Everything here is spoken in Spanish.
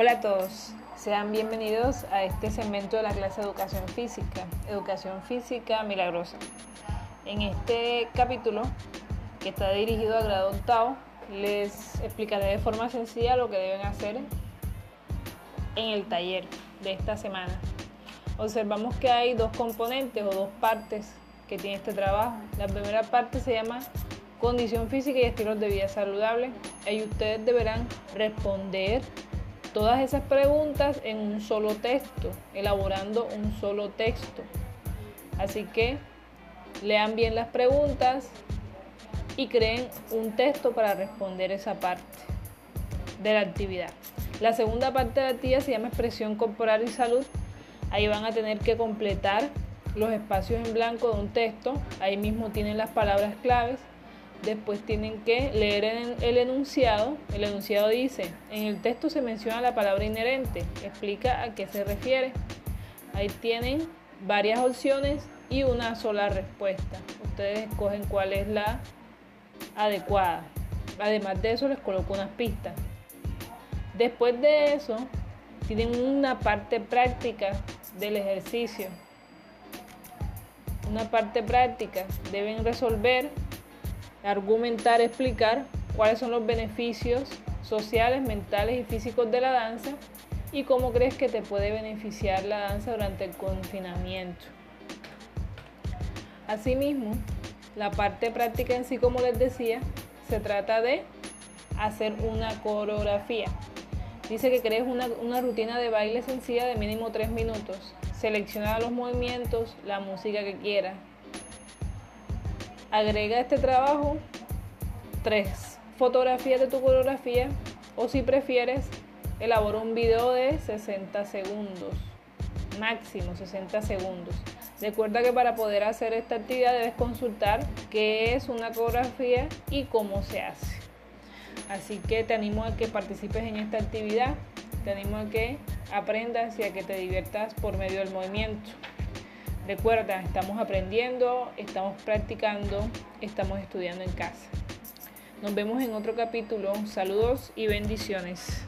Hola a todos, sean bienvenidos a este segmento de la clase de Educación Física, Educación Física Milagrosa. En este capítulo, que está dirigido a grado octavo, les explicaré de forma sencilla lo que deben hacer en el taller de esta semana. Observamos que hay dos componentes o dos partes que tiene este trabajo. La primera parte se llama condición física y estilos de vida saludable. Ahí ustedes deberán responder todas esas preguntas en un solo texto, elaborando un solo texto. Así que lean bien las preguntas y creen un texto para responder esa parte de la actividad. La segunda parte de la actividad se llama expresión corporal y salud. Ahí van a tener que completar los espacios en blanco de un texto. Ahí mismo tienen las palabras claves Después tienen que leer el enunciado. El enunciado dice, en el texto se menciona la palabra inherente, explica a qué se refiere. Ahí tienen varias opciones y una sola respuesta. Ustedes escogen cuál es la adecuada. Además de eso les coloco unas pistas. Después de eso, tienen una parte práctica del ejercicio. Una parte práctica. Deben resolver argumentar, explicar cuáles son los beneficios sociales, mentales y físicos de la danza y cómo crees que te puede beneficiar la danza durante el confinamiento. Asimismo, la parte práctica en sí, como les decía, se trata de hacer una coreografía. Dice que crees una, rutina de baile sencilla de mínimo 3 minutos. Selecciona los movimientos, la música que quieras, Agrega a este trabajo tres fotografías de tu coreografía o si prefieres, elabora un video de 60 segundos, máximo 60 segundos. Recuerda que para poder hacer esta actividad debes consultar qué es una coreografía y cómo se hace. Así que te animo a que participes en esta actividad, te animo a que aprendas y a que te diviertas por medio del movimiento. Recuerda, estamos aprendiendo, estamos practicando, estamos estudiando en casa. Nos vemos en otro capítulo. Saludos y bendiciones.